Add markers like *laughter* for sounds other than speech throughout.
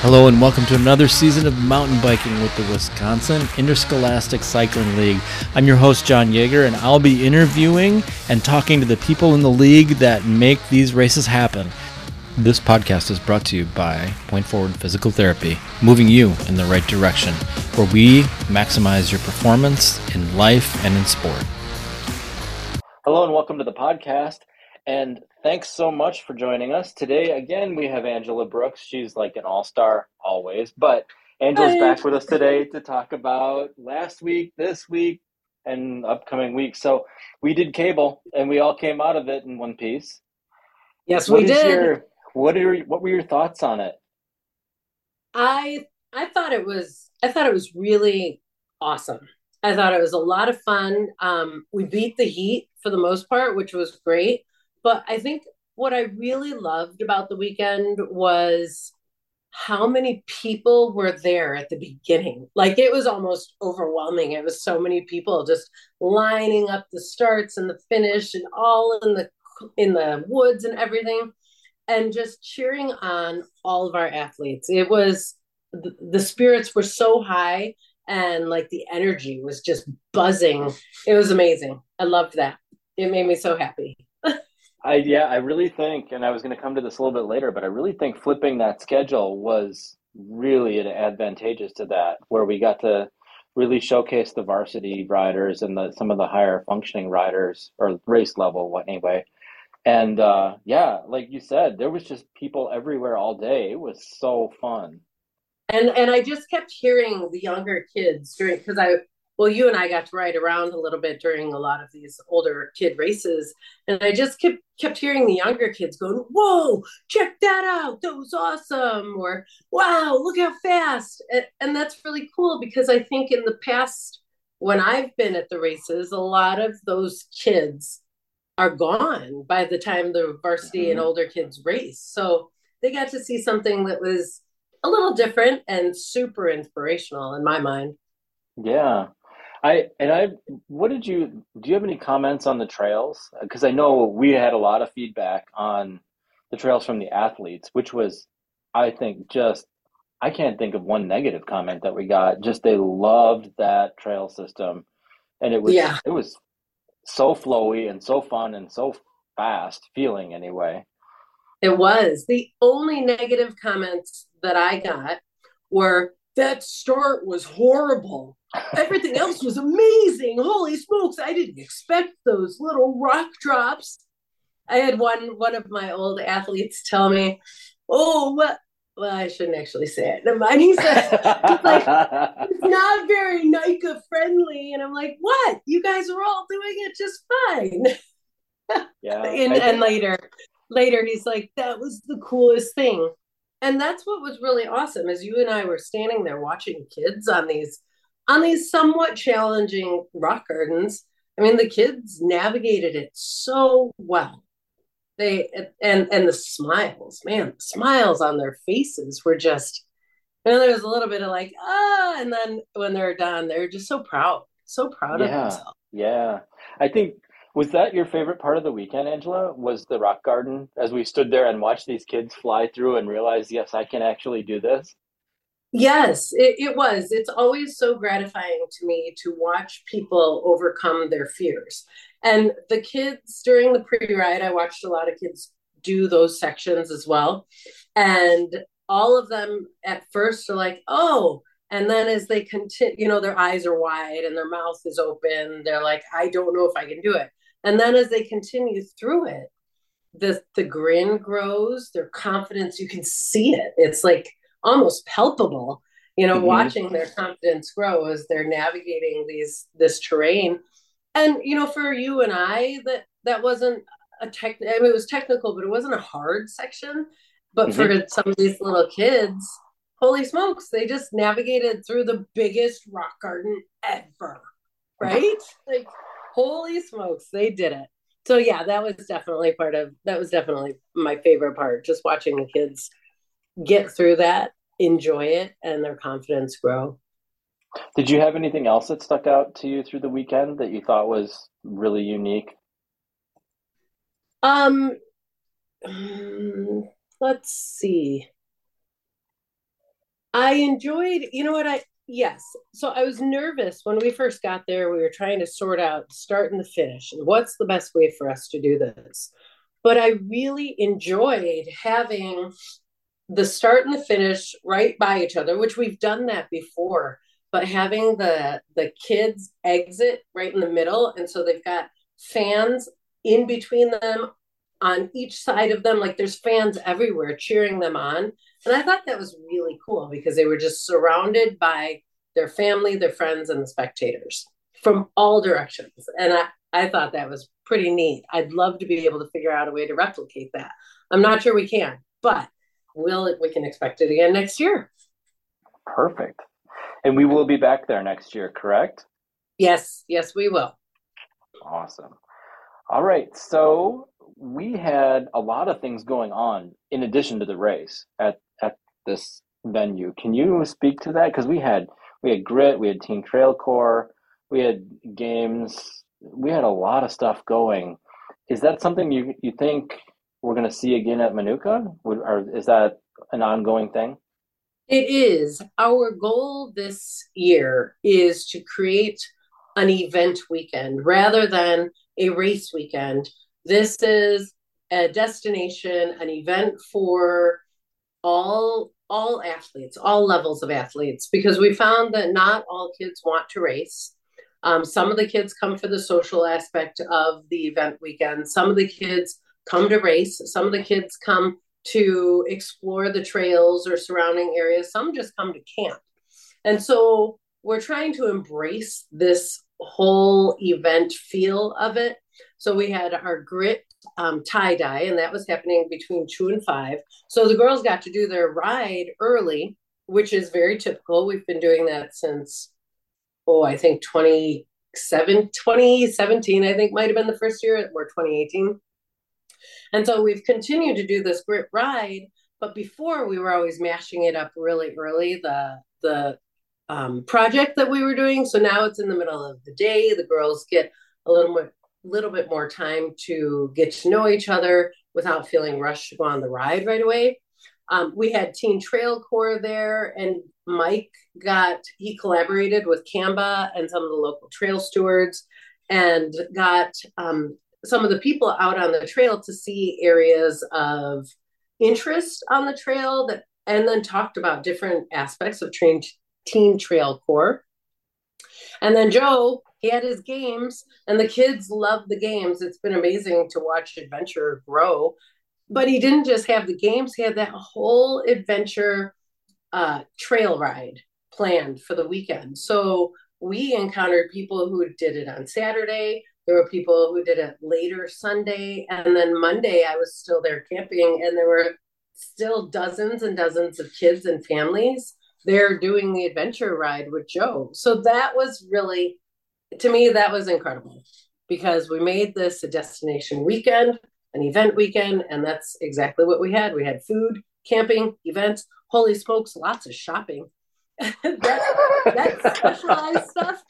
Hello and welcome to another season of mountain biking with the Wisconsin Interscholastic Cycling League. I'm your host, John Yeager, and I'll be interviewing and talking to the people in the league that make these races happen. This podcast is brought to you by Point Forward Physical Therapy, moving you in the right direction, where we maximize your performance in life and in sport. Hello and welcome to the podcast. And thanks so much for joining us. Today, again, we have Angela Brooks. She's like an all star always, but Angela's Hi. back with us today to talk about last week, this week, and upcoming weeks. So we did cable and we all came out of it in one piece. Yes, what we did. Your, what are what were your thoughts on it? I I thought it was I thought it was really awesome. I thought it was a lot of fun. Um, we beat the heat for the most part, which was great. But I think what I really loved about the weekend was how many people were there at the beginning. Like it was almost overwhelming. It was so many people just lining up the starts and the finish and all in the in the woods and everything and just cheering on all of our athletes. It was the, the spirits were so high and like the energy was just buzzing. It was amazing. I loved that. It made me so happy. I yeah, I really think, and I was going to come to this a little bit later, but I really think flipping that schedule was really advantageous to that, where we got to really showcase the varsity riders and the some of the higher functioning riders or race level what anyway. And uh, yeah, like you said, there was just people everywhere all day. It was so fun. And and I just kept hearing the younger kids during because I well, you and I got to ride around a little bit during a lot of these older kid races, and I just kept kept hearing the younger kids going, "Whoa, check that out! That was awesome!" or "Wow, look how fast!" And, and that's really cool because I think in the past, when I've been at the races, a lot of those kids are gone by the time the varsity mm-hmm. and older kids race. So they got to see something that was a little different and super inspirational in my mind. Yeah, I and I what did you do you have any comments on the trails? Because I know we had a lot of feedback on the trails from the athletes, which was I think just I can't think of one negative comment that we got. Just they loved that trail system. And it was yeah. it was so flowy and so fun and so fast feeling anyway. It was. The only negative comments that I got were that start was horrible. Everything else was amazing. Holy smokes, I didn't expect those little rock drops. I had one one of my old athletes tell me, "Oh, what well, I shouldn't actually say it. Mind. He said, it's like, it's *laughs* not very NICA friendly. And I'm like, what? You guys are all doing it just fine. Yeah. *laughs* and, and later, later, he's like, that was the coolest thing and that's what was really awesome is you and I were standing there watching kids on these on these somewhat challenging rock gardens. I mean, the kids navigated it so well. They and and the smiles, man, the smiles on their faces were just. And there was a little bit of like ah, and then when they're done, they're just so proud, so proud yeah, of themselves. Yeah, I think was that your favorite part of the weekend, Angela? Was the rock garden as we stood there and watched these kids fly through and realized, yes, I can actually do this? Yes, it, it was. It's always so gratifying to me to watch people overcome their fears. And the kids during the pre ride, I watched a lot of kids do those sections as well. And all of them at first are like, oh, and then as they continue, you know, their eyes are wide and their mouth is open. They're like, I don't know if I can do it. And then as they continue through it, the the grin grows, their confidence, you can see it. It's like almost palpable, you know, mm-hmm. watching their confidence grow as they're navigating these this terrain. And you know, for you and I, that that wasn't a tech I mean it was technical, but it wasn't a hard section. But mm-hmm. for some of these little kids, holy smokes, they just navigated through the biggest rock garden ever. Right? like holy smokes, they did it. So yeah, that was definitely part of that was definitely my favorite part, just watching the kids get through that, enjoy it, and their confidence grow. Did you have anything else that stuck out to you through the weekend that you thought was really unique? Um, let's see. I enjoyed, you know what I yes. So I was nervous when we first got there. We were trying to sort out start and the finish and what's the best way for us to do this. But I really enjoyed having the start and the finish right by each other, which we've done that before. But having the the kids exit right in the middle, and so they've got fans in between them on each side of them, like there's fans everywhere cheering them on. And I thought that was really cool because they were just surrounded by their family, their friends, and the spectators from all directions. And I, I thought that was pretty neat. I'd love to be able to figure out a way to replicate that. I'm not sure we can, but we'll we can expect it again next year. Perfect. And we will be back there next year, correct? Yes, yes, we will. Awesome. All right. So we had a lot of things going on in addition to the race at at this venue. Can you speak to that? Because we had we had grit, we had Teen Trail Corps, we had games, we had a lot of stuff going. Is that something you you think we're going to see again at Minooka, or is that an ongoing thing? It is. Our goal this year is to create an event weekend rather than a race weekend. This is a destination, an event for all all athletes, all levels of athletes, because we found that not all kids want to race. Um, some of the kids come for the social aspect of the event weekend. Some of the kids come to race. Some of the kids come to explore the trails or surrounding areas. Some just come to camp. And so we're trying to embrace this whole event feel of it. So we had our grit um, tie dye, and that was happening between two and five. So the girls got to do their ride early, which is very typical. We've been doing that since, oh, I think 27, 2017, I think might have been the first year, or 2018. And so we've continued to do this grit ride, but before we were always mashing it up really early, the the um, project that we were doing. So now it's in the middle of the day. The girls get a little more little bit more time to get to know each other without feeling rushed to go on the ride right away. Um, we had Teen Trail Corps there, and Mike got he collaborated with CAMBA and some of the local trail stewards, and got um, some of the people out on the trail to see areas of interest on the trail that, and then talked about different aspects of train, Teen Trail Corps. And then Joe he had his games and the kids loved the games. It's been amazing to watch adventure grow. But he didn't just have the games he had that whole adventure uh, trail ride planned for the weekend. So we encountered people who did it on saturday there were people who did it later sunday and then monday i was still there camping and there were still dozens and dozens of kids and families there doing the adventure ride with joe so that was really to me, that was incredible because we made this a destination weekend, an event weekend, and that's exactly what we had. We had food, camping, events, holy smokes, lots of shopping. *laughs* that, that *laughs* specialized stuff,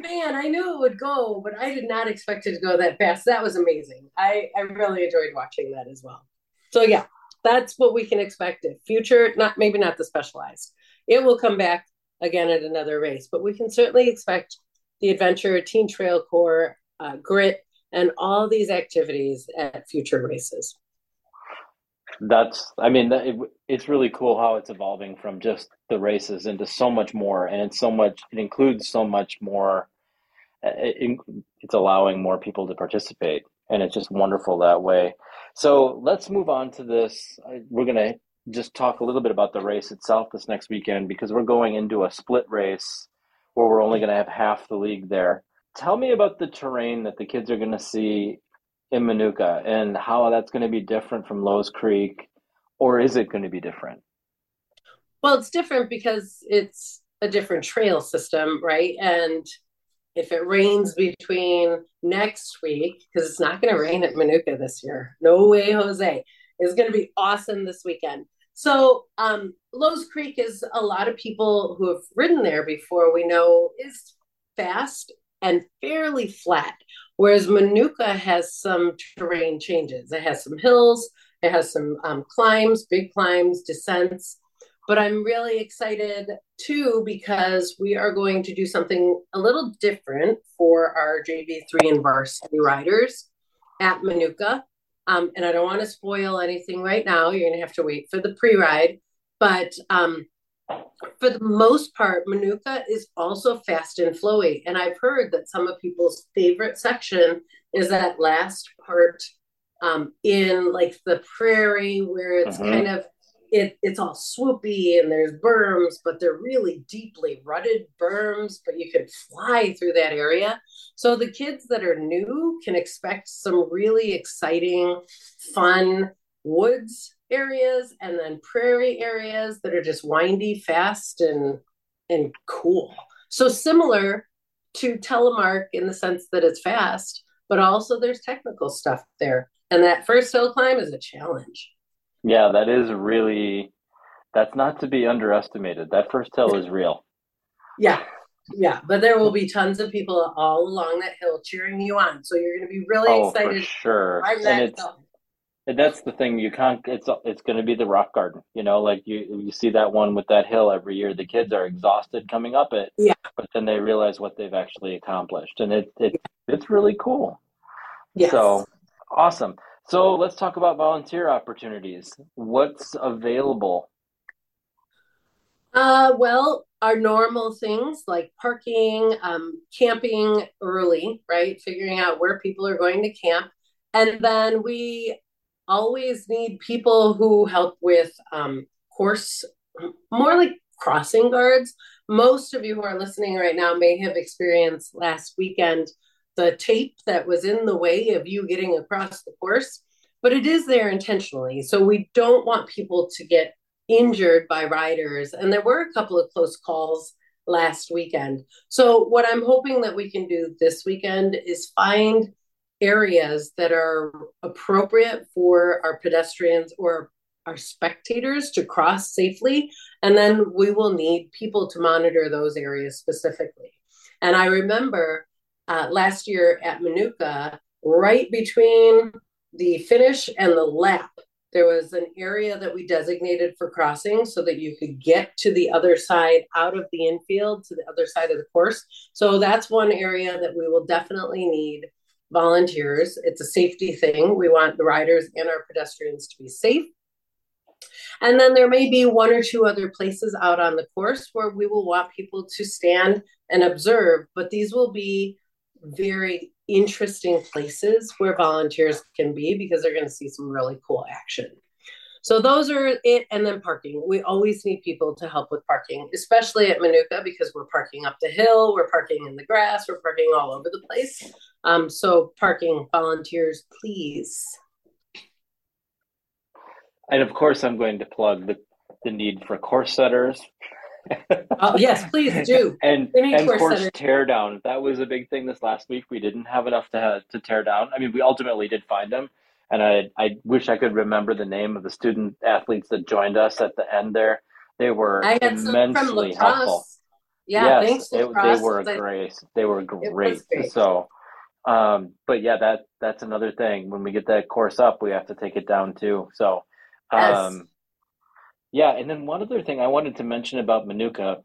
man, I knew it would go, but I did not expect it to go that fast. That was amazing. I, I really enjoyed watching that as well. So yeah, that's what we can expect in future, not maybe not the specialized. It will come back again at another race, but we can certainly expect the adventure, Teen Trail Corps, uh, Grit, and all these activities at future races. That's, I mean, it, it's really cool how it's evolving from just the races into so much more, and it's so much. It includes so much more. Uh, it, it's allowing more people to participate, and it's just wonderful that way. So let's move on to this. We're gonna just talk a little bit about the race itself this next weekend because we're going into a split race where we're only going to have half the league there. Tell me about the terrain that the kids are going to see in Minooka and how that's going to be different from Lowe's Creek, or is it going to be different? Well, it's different because it's a different trail system, right? And if it rains between next week, because it's not going to rain at Minooka this year, no way, Jose. It's going to be awesome this weekend. So um, Lowe's Creek is a lot of people who have ridden there before we know is fast and fairly flat, whereas Minooka has some terrain changes. It has some hills, it has some um, climbs, big climbs, descents, but I'm really excited too because we are going to do something a little different for our JV3 and varsity riders at Minooka. Um, and I don't want to spoil anything right now. You're going to have to wait for the pre ride. But um, for the most part, Minooka is also fast and flowy. And I've heard that some of people's favorite section is that last part um, in like the prairie where it's uh-huh. kind of it, it's all swoopy and there's berms, but they're really deeply rutted berms, but you can fly through that area. So the kids that are new can expect some really exciting, fun woods areas and then prairie areas that are just windy, fast, and and cool. So similar to telemark in the sense that it's fast, but also there's technical stuff there. And that first hill climb is a challenge. Yeah, that is really that's not to be underestimated. That first hill is real. Yeah. Yeah, but there will be tons of people all along that hill cheering you on. So you're going to be really oh, excited. For sure. And it's, and that's the thing you can't it's it's going to be the rock garden you know like you you see that one with that hill every year the kids are exhausted coming up it. Yeah. But then they realize what they've actually accomplished and it, it it's really cool. Yes. so awesome. So let's talk about volunteer opportunities. What's available? Uh well our normal things like parking um, camping early right? Figuring out where people are going to camp. And then we always need people who help with um, course, more like crossing guards. Most of you who are listening right now may have experienced last weekend the tape that was in the way of you getting across the course, but it is there intentionally. So we don't want people to get injured by riders. And there were a couple of close calls last weekend. So what I'm hoping that we can do this weekend is find areas that are appropriate for our pedestrians or our spectators to cross safely. And then we will need people to monitor those areas specifically. And I remember uh, last year at Minooka, right between the finish and the lap, there was an area that we designated for crossing so that you could get to the other side out of the infield to the other side of the course. So that's one area that we will definitely need volunteers. It's a safety thing. We want the riders and our pedestrians to be safe. And then there may be one or two other places out on the course where we will want people to stand and observe, but these will be very interesting places where volunteers can be because they're going to see some really cool action. So those are it. And then parking. We always need people to help with parking, especially at Minooka because we're parking up the hill, we're parking in the grass, we're parking all over the place. Um, so parking volunteers, please. And of course, I'm going to plug the, the need for course setters. *laughs* oh, yes, please do. and and course, course teardown. That was a big thing this last week. We didn't have enough to to tear down. I mean, we ultimately did find them, and I I wish I could remember the name of the student athletes that joined us at the end there. They were immensely helpful. Yeah, yes, it, they were great. They were great. great. So, um, but yeah, that that's another thing. When we get that course up, we have to take it down too. So, um, yes. yeah. And then one other thing I wanted to mention about Minooka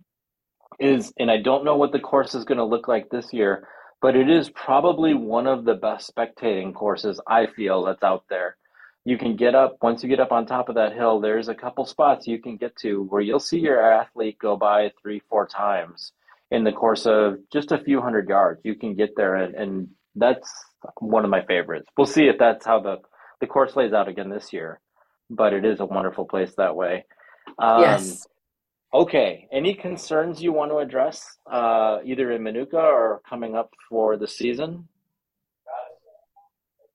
is, and I don't know what the course is going to look like this year, but it is probably one of the best spectating courses I feel that's out there. You can get up, once you get up on top of that hill, there's a couple spots you can get to where you'll see your athlete go by three, four times in the course of just a few hundred yards. You can get there and, and that's one of my favorites. We'll see if that's how the, the course lays out again this year, but it is a wonderful place that way. Um, yes. Okay. Any concerns you want to address, uh, either in Minooka or coming up for the season?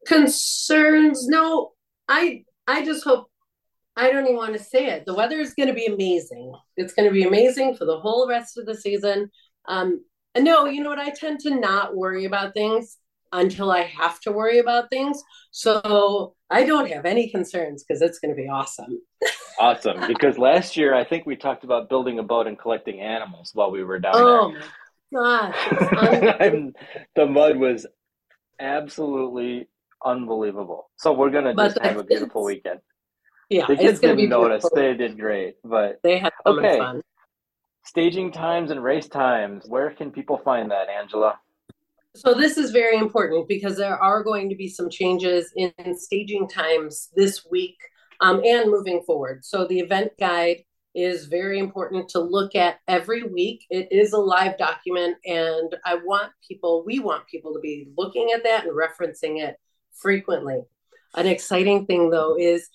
Concerns? No. I I just hope. I don't even want to say it. The weather is going to be amazing. It's going to be amazing for the whole rest of the season. Um, no, you know what? I tend to not worry about things until I have to worry about things. So I don't have any concerns because it's going to be awesome. *laughs* awesome. Because last year, I think we talked about building a boat and collecting animals while we were down oh there. Oh my gosh. *laughs* the mud was absolutely unbelievable. So we're going to just have a beautiful weekend. Yeah, the kids it's going to didn't notice. beautiful. They did great, but They had so Okay. much fun. staging times and race times. Where can people find that, Angela? So this is very important because there are going to be some changes in staging times this week um, and moving forward. So the event guide is very important to look at every week. It is a live document, and I want people, we want people to be looking at that and referencing it frequently. An exciting thing, though, is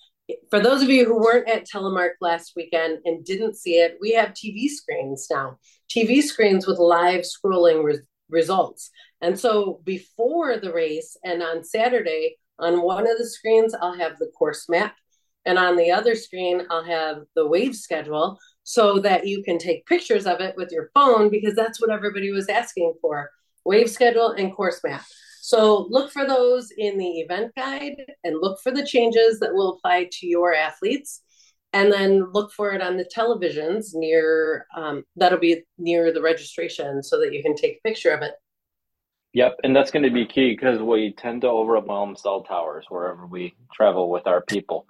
for those of you who weren't at Telemark last weekend and didn't see it, we have TV screens now. TV screens with live scrolling res- results. And so before the race and on Saturday, on one of the screens, I'll have the course map. And on the other screen, I'll have the wave schedule so that you can take pictures of it with your phone because that's what everybody was asking for wave schedule and course map. So look for those in the event guide and look for the changes that will apply to your athletes. And then look for it on the televisions near, um, that'll be near the registration so that you can take a picture of it. Yep, and that's going to be key because we tend to overwhelm cell towers wherever we travel with our people.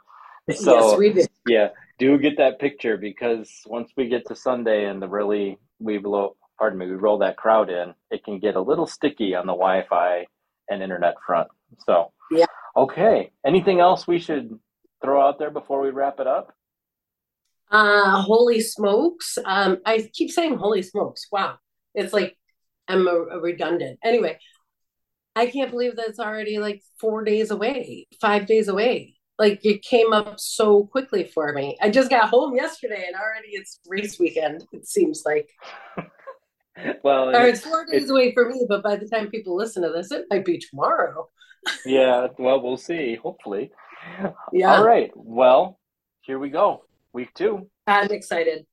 So yes, we do. yeah, do get that picture because once we get to Sunday and the really we blow, pardon me, we roll that crowd in, it can get a little sticky on the Wi-Fi and internet front. So Yeah. okay. Anything else we should throw out there before we wrap it up? Uh, holy smokes. Um, I keep saying holy smokes. Wow. It's like I'm a, a redundant. Anyway, I can't believe that it's already like four days away, five days away. Like it came up so quickly for me. I just got home yesterday and already it's race weekend, it seems like. *laughs* Well, Or it's four days away for me, but by the time people listen to this, it might be tomorrow. *laughs* yeah, well, we'll see, hopefully. Yeah. All right. Well, here we go. Week 2. I'm excited.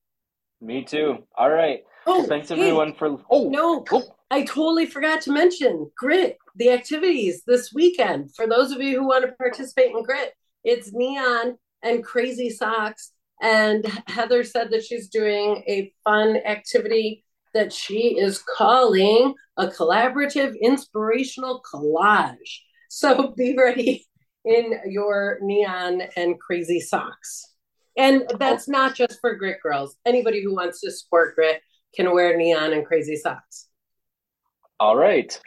Me too. All right. Oh, Thanks hey, everyone for Oh, No, oh, I totally forgot to mention grit, the activities this weekend. For those of you who want to participate in grit, it's neon and crazy socks. And Heather said that she's doing a fun activity that she is calling a collaborative inspirational collage. So *laughs* be ready in your neon and crazy socks. And that's oh. not just for grit girls. Anybody who wants to support grit can wear neon and crazy socks. All right.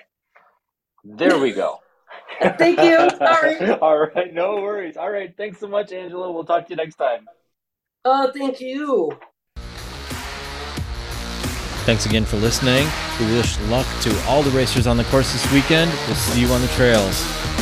There we go. *laughs* Thank you. Sorry. *laughs* All right. No worries. All right. Thanks so much, Angela. We'll talk to you next time. Oh, thank you. Thanks again for listening. We wish luck to all the racers on the course this weekend. We'll see you on the trails.